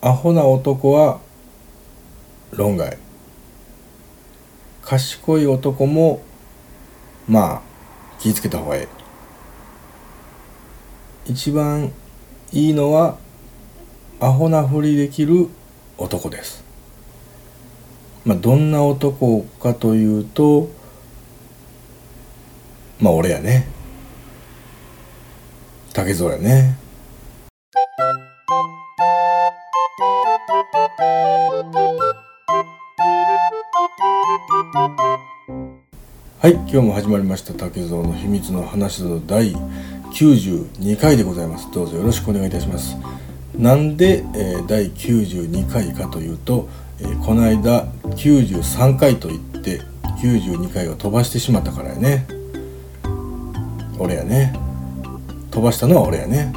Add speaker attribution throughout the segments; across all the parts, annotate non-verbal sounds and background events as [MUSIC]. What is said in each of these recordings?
Speaker 1: アホな男は論外。賢い男もまあ気ぃつけた方がいい。一番いいのはアホなふりできる男です。まあどんな男かというとまあ俺やね。竹蔵やね。はい今日も始まりました竹蔵の秘密の話の第92回でございます。どうぞよろしくお願いいたします。なんで、えー、第92回かというと、えー、この間93回と言って92回を飛ばしてしまったからやね。俺やね。飛ばしたのは俺やね。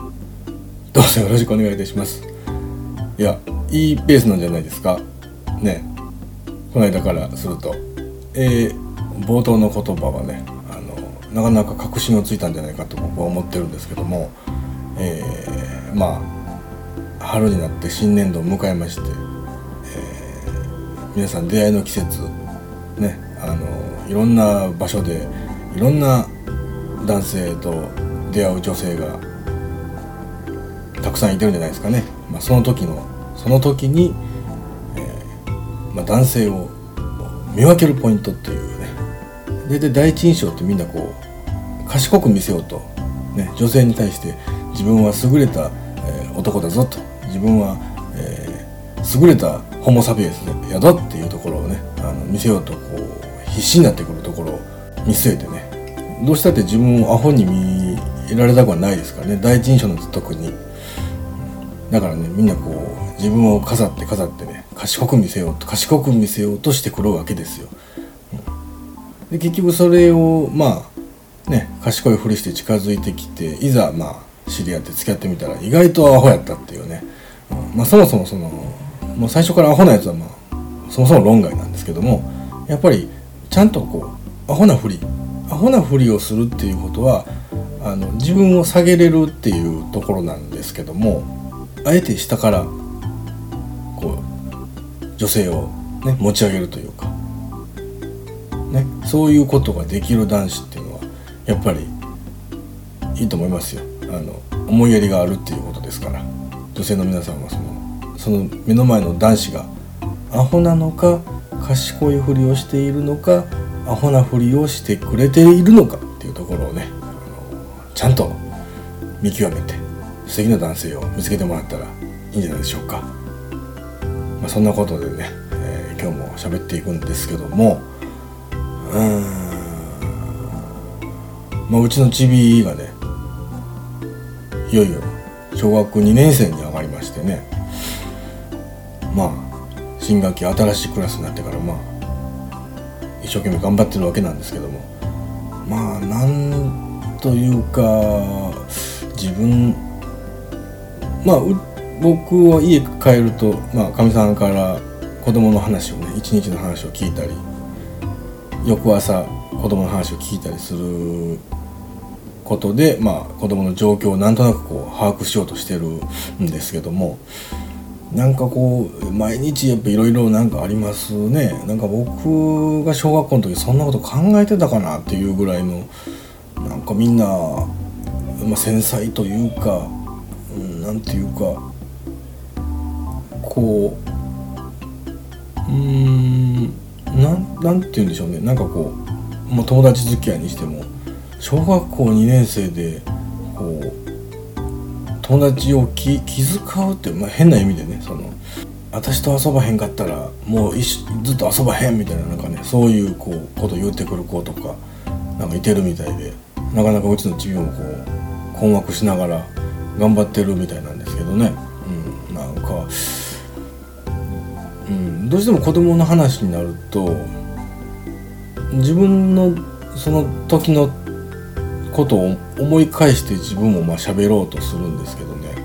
Speaker 1: どうぞよろしくお願いいたします。いやいいペースなんじゃないですか。ね。この間からすると。えー冒頭の言葉はねあのなかなか確信をついたんじゃないかと僕は思ってるんですけども、えー、まあ春になって新年度を迎えまして、えー、皆さん出会いの季節ねあのいろんな場所でいろんな男性と出会う女性がたくさんいてるんじゃないですかね、まあ、その時のその時に、えーまあ、男性を見分けるポイントっていう大体第一印象ってみんなこう賢く見せようと、ね、女性に対して自分は優れた、えー、男だぞと。自分は、えー、優れたホモ・サピエンスやぞっていうところをねあの見せようとこう必死になってくるところを見据えてね。どうしたって自分をアホに見られたくはないですからね。第一印象の特に。だからねみんなこう自分を飾って飾ってね賢く見せようと賢く見せようとしてくるわけですよ。で結局それをまあね賢いふりして近づいてきていざまあ知り合って付き合ってみたら意外とアホやったっていうね、うん、まあそもそもそのもう最初からアホなやつはまあそもそも論外なんですけどもやっぱりちゃんとこうアホなふりアホなふりをするっていうことはあの自分を下げれるっていうところなんですけどもあえて下からこう女性をね持ち上げるというかね、そういうことができる男子っていうのはやっぱりいいと思いますよ。あの思いやりがあるっていうことですから。女性の皆さんはそのその目の前の男子がアホなのか賢いふりをしているのかアホなふりをしてくれているのかっていうところをねあのちゃんと見極めて素敵な男性を見つけてもらったらいいんじゃないでしょうか、まあ、そんなことでね、えー、今日も喋っていくんですけどもうん。まあうちのちびがねいよいよ小学2年生に上がりましてね。まあ新学期新しいクラスになってからまあ一生懸命頑張ってるわけなんですけども。まあなんというか自分まあ僕は家帰るとまあかみさんから子供の話をね一日の話を聞いたり。翌朝子供の話を聞いたりすることで、まあ、子供の状況をなんとなくこう把握しようとしてるんですけどもなんかこう毎日やっぱいろいろなんかありますね。なんか僕が小学校の時そんなこと考えてたかなっていうぐらいのなんかみんな、まあ、繊細というか、うん、なんていうかこううんなんなんて言うんでしょうね。なんかこう、まあ、友達付き合いにしても小学校2年生でこう友達を気気遣うって、まあ、変な意味でねその私と遊ばへんかったらもう一ずっと遊ばへんみたいななんかねそういうこうこと言ってくる子とかなんかいてるみたいでなかなかうちのチビもこう困惑しながら頑張ってるみたいなんですけどね、うん、なんか、どうしても子供の話になると自分のその時のことを思い返して自分もまあ喋ろうとするんですけどね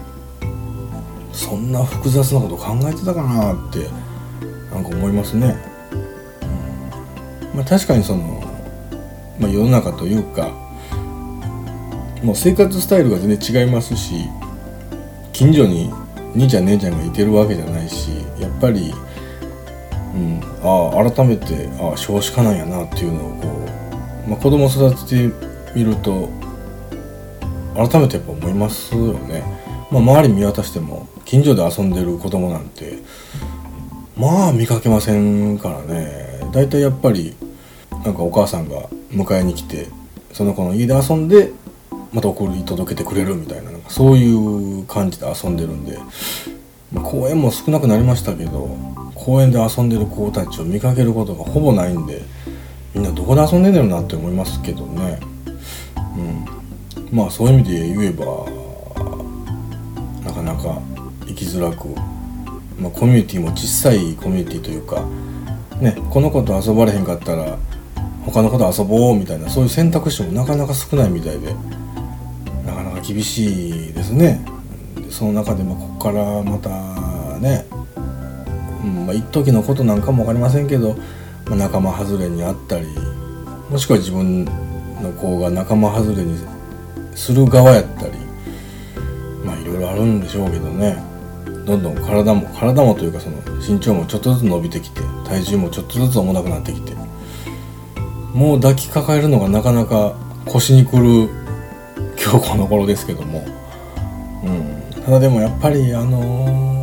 Speaker 1: そんな複雑なこと考えてたかなってなんか思いますね。うんまあ、確かにその、まあ、世の中というかもう生活スタイルが全然違いますし近所に兄ちゃん姉ちゃんがいてるわけじゃないしやっぱり、うん、ああ改めてああ少子化なんやなっていうのをこう、まあ、子供育ててみると改めてやっぱ思いますよね。まあ、周り見渡しても近所で遊んでる子供なんてまあ見かけませんからね大体やっぱりなんかお母さんが迎えに来てその子の家で遊んでまた送り届けてくれるみたいななんかそういう感じで遊んでるんで、まあ、公園も少なくなりましたけど公園で遊んでる子たちを見かけることがほぼないんでみんなどこで遊んでんねるなって思いますけどね。うん、まあそういう意味で言えばなかなか生きづらく、まあ、コミュニティも小さいコミュニティというか、ね、この子と遊ばれへんかったら他の子と遊ぼうみたいなそういう選択肢もなかなか少ないみたいでなかなか厳しいですね。その中でもここからまたね、まあ、一時のことなんかも分かりませんけど、まあ、仲間外れにあったりもしくは自分の子が仲間外れにする側やったりまあいろいろあるんでしょうけどね。どんどん体も体もというかその身長もちょっとずつ伸びてきて体重もちょっとずつ重たくなってきてもう抱きかかえるのがなかなか腰にくる今日この頃ですけども、うん、ただでもやっぱりあのー、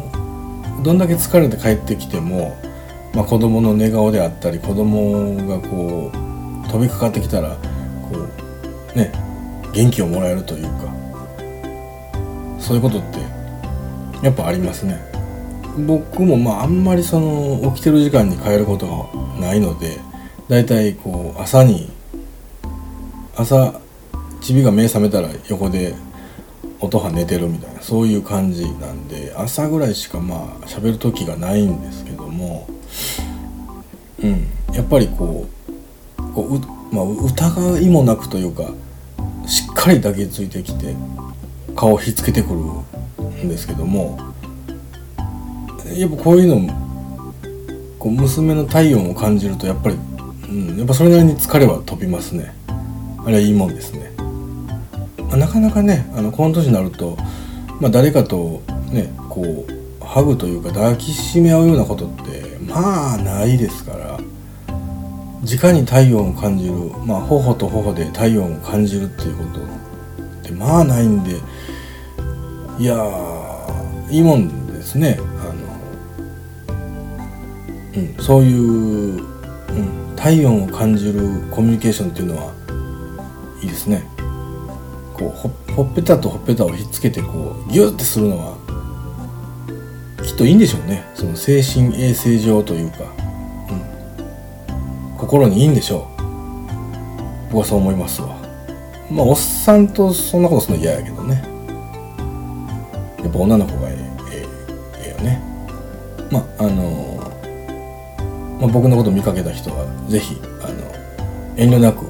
Speaker 1: どんだけ疲れて帰ってきても、まあ、子供の寝顔であったり子供がこう飛びかかってきたらこうね元気をもらえるというかそういうことってやっぱありますね。僕もまああんまりその起きてる時間に帰ることがないのでだいたいこう朝に朝チビが目覚めたら横で音が寝てるみたいなそういう感じなんで朝ぐらいしかまあ喋る時がないんですけどもうんやっぱりこうこうまあ、疑いもなくというかしっかり抱きついてきて顔をひっつけてくるんですけどもやっぱこういうのこう娘の体温を感じるとやっぱりうん、やっぱそれなりに疲れは飛びますね。あれはいいもんですね、なかなかねあのこの年になると、まあ、誰かとねこうハグというか抱きしめ合うようなことってまあないですから直に体温を感じるまあ頬と頬で体温を感じるっていうことってまあないんでいやいいもんですね。あの、うん、そういう、うん体温を感じるコミュニケーションっていうのはいいですね。こうほっぺたとほっぺたをひっつけてこうギュッてするのはきっといいんでしょうね。その精神衛生上というか、うん、心にいいんでしょう。僕はそう思いますわ。まあおっさんとそんなことするの嫌やけどね。やっぱ女の子がええええよね。まああのまあ、僕のこと見かけた人は是非あの遠慮なく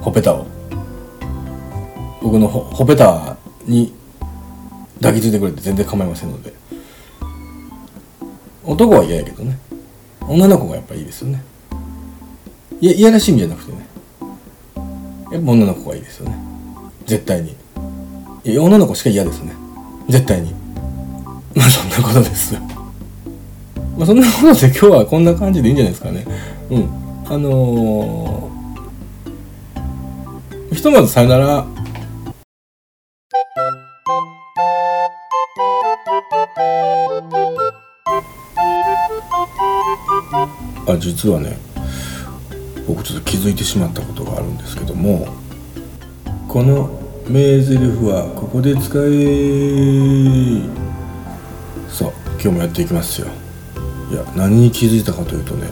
Speaker 1: ほっぺたを僕のほっぺたに抱きついてくれて全然構いませんので。男は嫌やけどね。女の子がやっぱいいですよね。いや嫌らしい意味じゃなくてね。やっぱ女の子がいいですよね。絶対に。いや女の子しか嫌ですね。絶対に。[LAUGHS] まあそんなことです。よ [LAUGHS] まあ、そんなことで今日はこんな感じでいいんじゃないですかね。うん。あのー、ひとまずさよなら。実はね、僕ちょっと気づいてしまったことがあるんですけども、この名台詞はここで使えそう今日もやっていきますよ。いや何に気づいたかというとね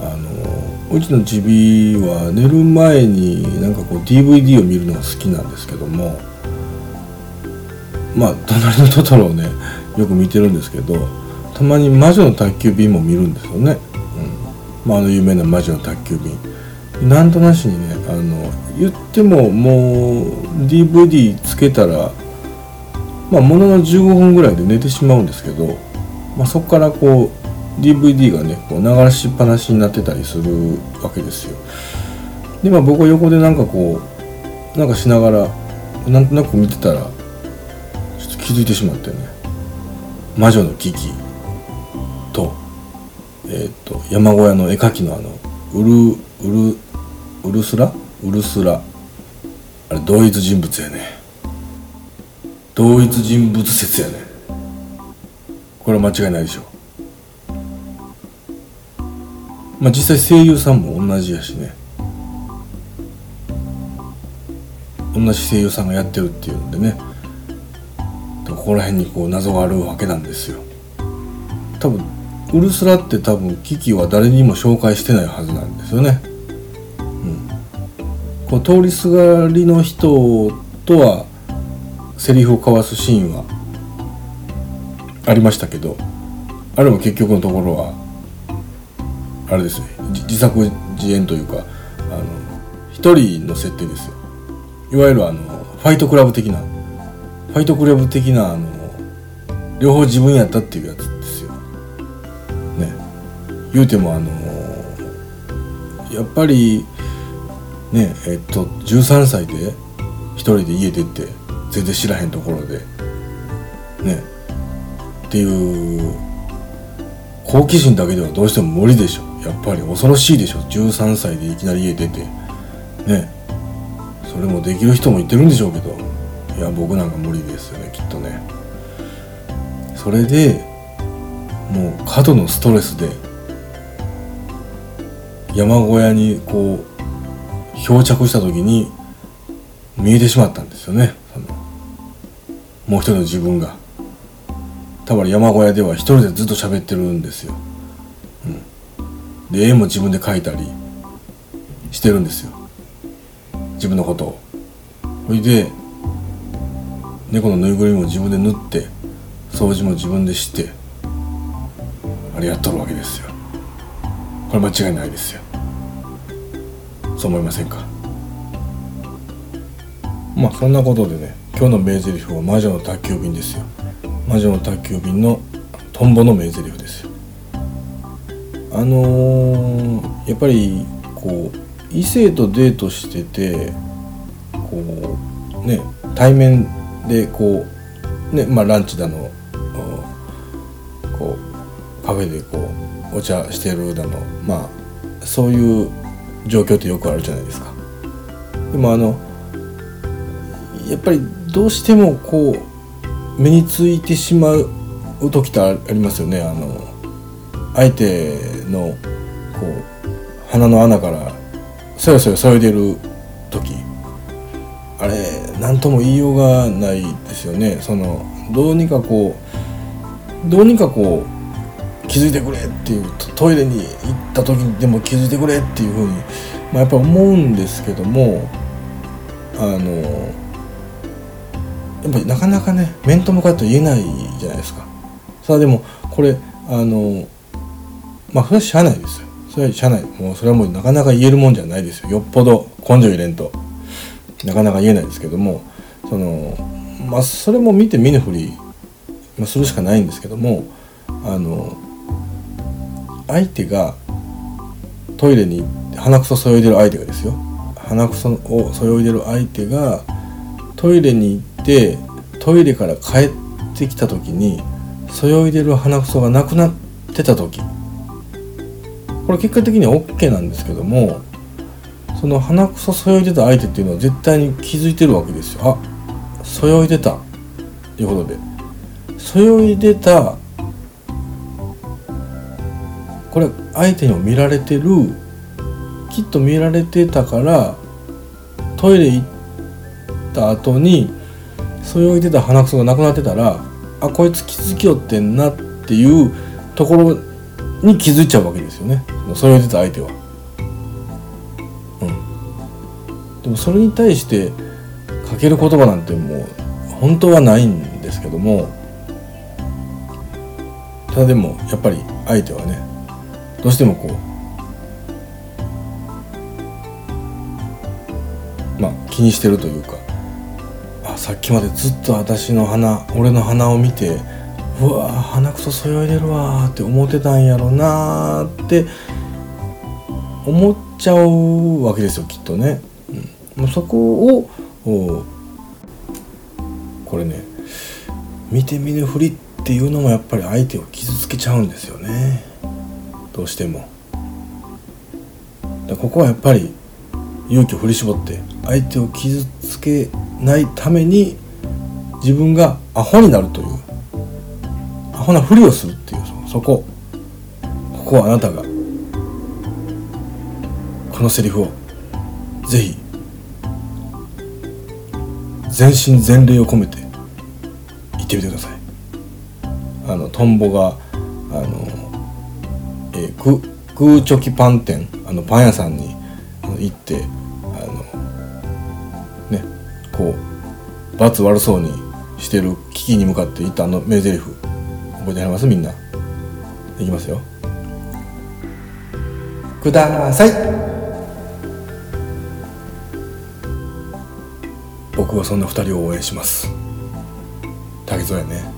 Speaker 1: あのうちのチビは寝る前になんかこう DVD を見るのが好きなんですけどもまあ隣のトトロをねよく見てるんですけどたまに魔女の宅急便も見るんですよね、まあ、あの有名な魔女の宅急便。なんとなしにねあの言ってももう DVD つけたらまあものの15分ぐらいで寝てしまうんですけど、まあ、そこからこう DVD がねこう流しっぱなしになってたりするわけですよ。でまあ僕は横でなんかこうなんかしながらなんとなく見てたらちょっと気づいてしまってね。魔女の危機,、えーと、山小屋の絵描きのあのウルウルウルスラウルスラあれ同一人物やね。同一人物説やね。これは間違いないでしょ。まあ実際声優さんも同じやしね。同じ声優さんがやってるっていうんでね。ここら辺にこう謎があるわけなんですよ。多分ウルスラって多分キキは誰にも紹介してないはずなんですよね。うん。こう通りすがりの人とはセリフを交わすシーンはありましたけどあれも結局のところはあれですね。自作自演というかあの一人の設定ですよ。いわゆるあのファイトクラブ的なファイトクラブ的なあの両方自分やったっていうやつ。言うてもあのやっぱりねえっと13歳で一人で家出て全然知らへんところでねっていう好奇心だけではどうしても無理でしょ。やっぱり恐ろしいでしょ。13歳でいきなり家出てねそれもできる人もいてるんでしょうけどいや僕なんか無理ですよねきっとね。それでもう過度のストレスで山小屋にこう漂着した時に見えてしまったんですよね。もう一人の自分が。多分山小屋では一人でずっと喋ってるんですよ、うん、で絵も自分で描いたりしてるんですよ。自分のことを。ほいで猫のぬいぐるみも自分で縫って掃除も自分でしてあれやっとるわけですよ。これ間違いないですよ。そう思いませんか？まあそんなことでね今日の名台詞は魔女の宅急便ですよ。魔女の宅急便のトンボの名台詞です。よあのー、やっぱりこう異性とデートしててこうね対面でこうねまあランチだのこうカフェでこうお茶してるだのまあそういう状況ってよくあるじゃないですか。でもあのやっぱりどうしてもこう目についてしまう時ってありますよね。あの相手のこう鼻の穴からそよそよそいでる時。あれ何とも言いようがないですよね。そのどうにかこうどうにかこう気づいてくれっていうトイレに行った時にでも気づいてくれっていうふうに、まあ、やっぱ思うんですけどもあのやっぱりなかなかね面と向かって言えないじゃないですか。さあでもこれあのまあそれはしゃあないですよ。それはしゃあないもうそれはもうなかなか言えるもんじゃないですよよっぽど根性入れんとなかなか言えないですけどもそのまあそれも見て見ぬふり、ま、するしかないんですけどもあの相手がトイレに鼻くそそよいでる相手がですよ。鼻くそをそよいでる相手がトイレに行ってトイレから帰ってきた時にそよいでる鼻くそがなくなってた時。これ結果的には OK なんですけどもその鼻くそそよいでた相手っていうのは絶対に気づいてるわけですよ。あそよいでた。ということで。そよいでたこれ相手にも見られてるきっと見られてたからトイレ行った後にそよいでた鼻くそがなくなってたらあこいつ気づきよってんなっていうところに気づいちゃうわけですよね。それを言ってた相手は。うん、でもそれに対してかける言葉なんてもう本当はないんですけども。ただでもやっぱり相手はねどうしてもこうまあ気にしてるというかあさっきまでずっと私の鼻俺の鼻を見てうわ鼻くそそよいでるわって思ってたんやろなって思っちゃうわけですよきっとね。うん、そこをこれね見て見ぬふりっていうのもやっぱり相手を傷つけちゃうんですよねどうしても。ここはやっぱり勇気を振り絞って相手を傷つけないために自分がアホになるというアホなふりをするっていうそこ。ここはあなたがこのセリフをぜひ全身全霊を込めて言ってみてください。あのトンボがあの、ー、グーチョキパン店あのパン屋さんに行ってあのねこう罰悪そうにしてる危機に向かって言ったあの名台詞。覚えてあります？みんな。いきますよ。ください。僕はそんな二人を応援します。竹蔵やね。